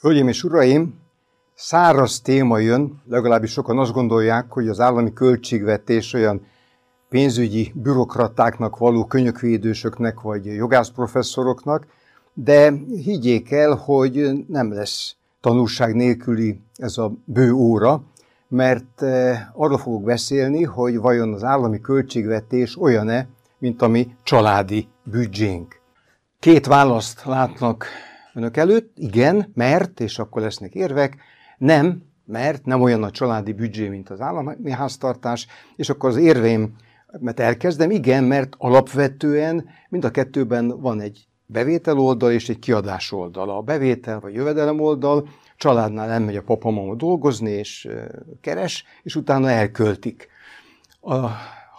Hölgyeim és uraim, száraz téma jön, legalábbis sokan azt gondolják, hogy az állami költségvetés olyan pénzügyi bürokratáknak való könyökvédősöknek vagy jogászprofesszoroknak, de higgyék el, hogy nem lesz tanulság nélküli ez a bő óra, mert eh, arról fogok beszélni, hogy vajon az állami költségvetés olyan-e, mint a mi családi büdzsénk. Két választ látnak önök előtt, igen, mert, és akkor lesznek érvek, nem, mert nem olyan a családi büdzsé, mint az állami háztartás, és akkor az érveim, mert elkezdem, igen, mert alapvetően mind a kettőben van egy bevétel oldal és egy kiadás oldal. A bevétel vagy jövedelem oldal családnál elmegy a papamama dolgozni és keres, és utána elköltik. A,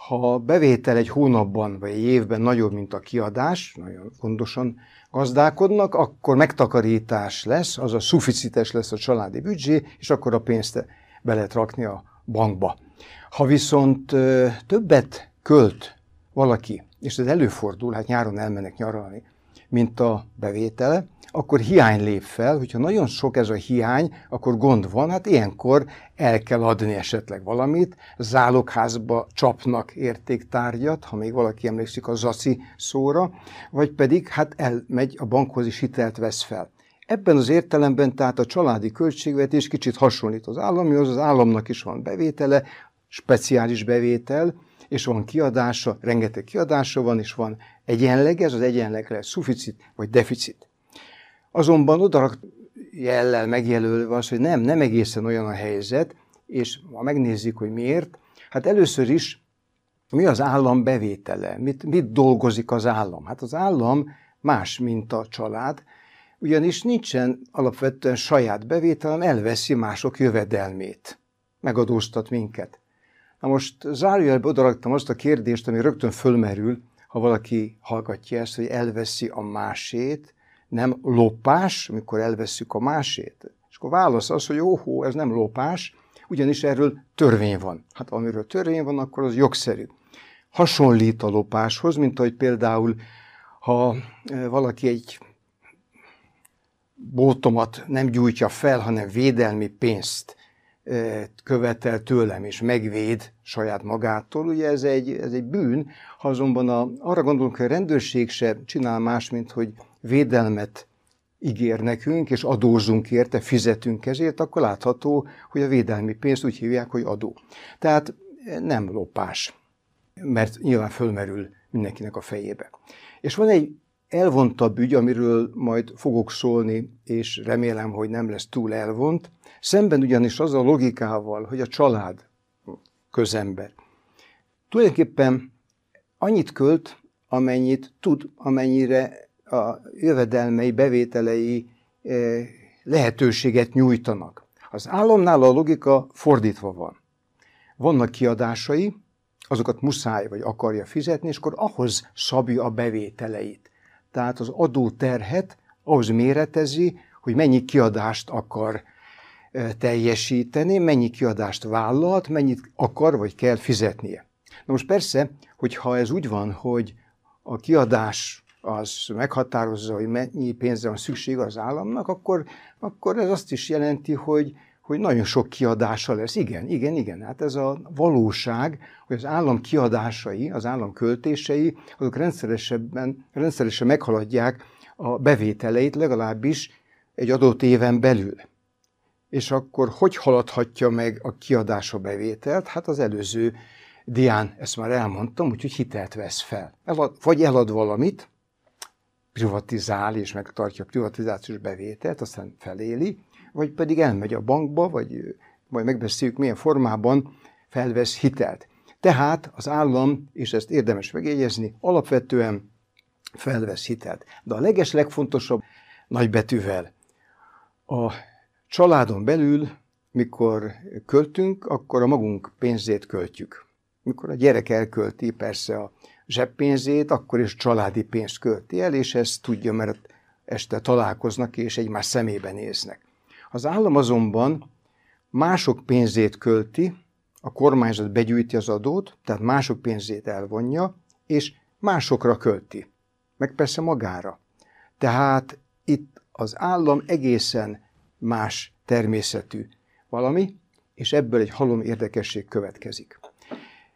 ha a bevétel egy hónapban vagy egy évben nagyobb, mint a kiadás, nagyon gondosan gazdálkodnak, akkor megtakarítás lesz, az a szuficites lesz a családi büdzsé, és akkor a pénzt be lehet rakni a bankba. Ha viszont többet költ valaki, és ez előfordul, hát nyáron elmennek nyaralni, mint a bevétele, akkor hiány lép fel, hogyha nagyon sok ez a hiány, akkor gond van, hát ilyenkor el kell adni esetleg valamit, zálogházba csapnak értéktárgyat, ha még valaki emlékszik a zaci szóra, vagy pedig hát elmegy a bankhoz is hitelt vesz fel. Ebben az értelemben tehát a családi költségvetés kicsit hasonlít az államihoz, az államnak is van bevétele, speciális bevétel, és van kiadása, rengeteg kiadása van, és van egyenleg, ez az egyenleg lesz szuficit vagy deficit. Azonban oda jellel megjelölve az, hogy nem, nem egészen olyan a helyzet, és ha megnézzük, hogy miért, hát először is mi az állam bevétele, mit, mit dolgozik az állam? Hát az állam más, mint a család, ugyanis nincsen alapvetően saját bevételem, elveszi mások jövedelmét, megadóztat minket. Na most zárójelbe odaraktam azt a kérdést, ami rögtön fölmerül, ha valaki hallgatja ezt, hogy elveszi a másét, nem lopás, amikor elveszük a másét. És akkor válasz az, hogy óhó, ez nem lopás, ugyanis erről törvény van. Hát amiről törvény van, akkor az jogszerű. Hasonlít a lopáshoz, mint ahogy például, ha e, valaki egy bótomat nem gyújtja fel, hanem védelmi pénzt követel tőlem és megvéd saját magától, ugye ez egy, ez egy bűn, ha azonban a, arra gondolunk, hogy a rendőrség se csinál más, mint hogy védelmet ígér nekünk, és adózunk érte, fizetünk ezért, akkor látható, hogy a védelmi pénzt úgy hívják, hogy adó. Tehát nem lopás, mert nyilván fölmerül mindenkinek a fejébe. És van egy elvontabb ügy, amiről majd fogok szólni, és remélem, hogy nem lesz túl elvont, Szemben ugyanis az a logikával, hogy a család közember tulajdonképpen annyit költ, amennyit tud, amennyire a jövedelmei, bevételei eh, lehetőséget nyújtanak. Az államnál a logika fordítva van. Vannak kiadásai, azokat muszáj vagy akarja fizetni, és akkor ahhoz szabja a bevételeit. Tehát az adóterhet ahhoz méretezi, hogy mennyi kiadást akar teljesíteni, mennyi kiadást vállalt, mennyit akar vagy kell fizetnie. Na most persze, hogyha ez úgy van, hogy a kiadás az meghatározza, hogy mennyi pénzre van szükség az államnak, akkor, akkor ez azt is jelenti, hogy, hogy nagyon sok kiadása lesz. Igen, igen, igen. Hát ez a valóság, hogy az állam kiadásai, az állam költései, azok rendszeresebben, rendszeresen meghaladják a bevételeit, legalábbis egy adott éven belül és akkor hogy haladhatja meg a kiadás a bevételt? Hát az előző dián, ezt már elmondtam, úgyhogy hitelt vesz fel. Elad, vagy elad valamit, privatizál és megtartja a privatizációs bevételt, aztán feléli, vagy pedig elmegy a bankba, vagy majd megbeszéljük, milyen formában felvesz hitelt. Tehát az állam, és ezt érdemes megjegyezni, alapvetően felvesz hitelt. De a leges legfontosabb nagybetűvel a Családon belül, mikor költünk, akkor a magunk pénzét költjük. Mikor a gyerek elkölti persze a zseppénzét, akkor is családi pénzt költi el, és ezt tudja, mert este találkoznak és egymás szemébe néznek. Az állam azonban mások pénzét költi, a kormányzat begyűjti az adót, tehát mások pénzét elvonja, és másokra költi, meg persze magára. Tehát itt az állam egészen más természetű valami, és ebből egy halom érdekesség következik.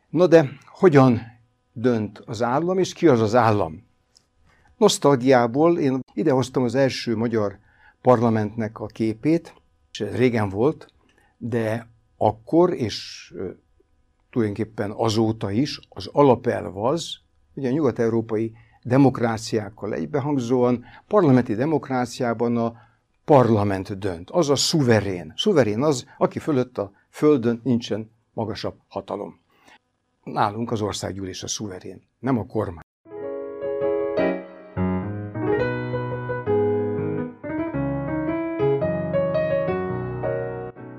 No de hogyan dönt az állam, és ki az az állam? Nosztalgiából én idehoztam az első magyar parlamentnek a képét, és ez régen volt, de akkor, és tulajdonképpen azóta is az alapelv az, ugye a nyugat-európai demokráciákkal egybehangzóan, parlamenti demokráciában a parlament dönt, az a szuverén. Szuverén az, aki fölött a földön nincsen magasabb hatalom. Nálunk az országgyűlés a szuverén, nem a kormány.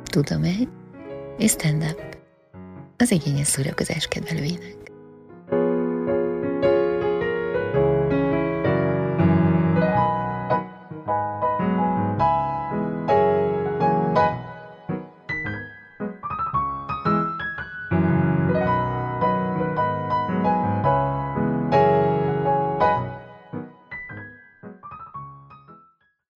Tudom egy, és stand-up az igényes szórakozás kedvelőinek.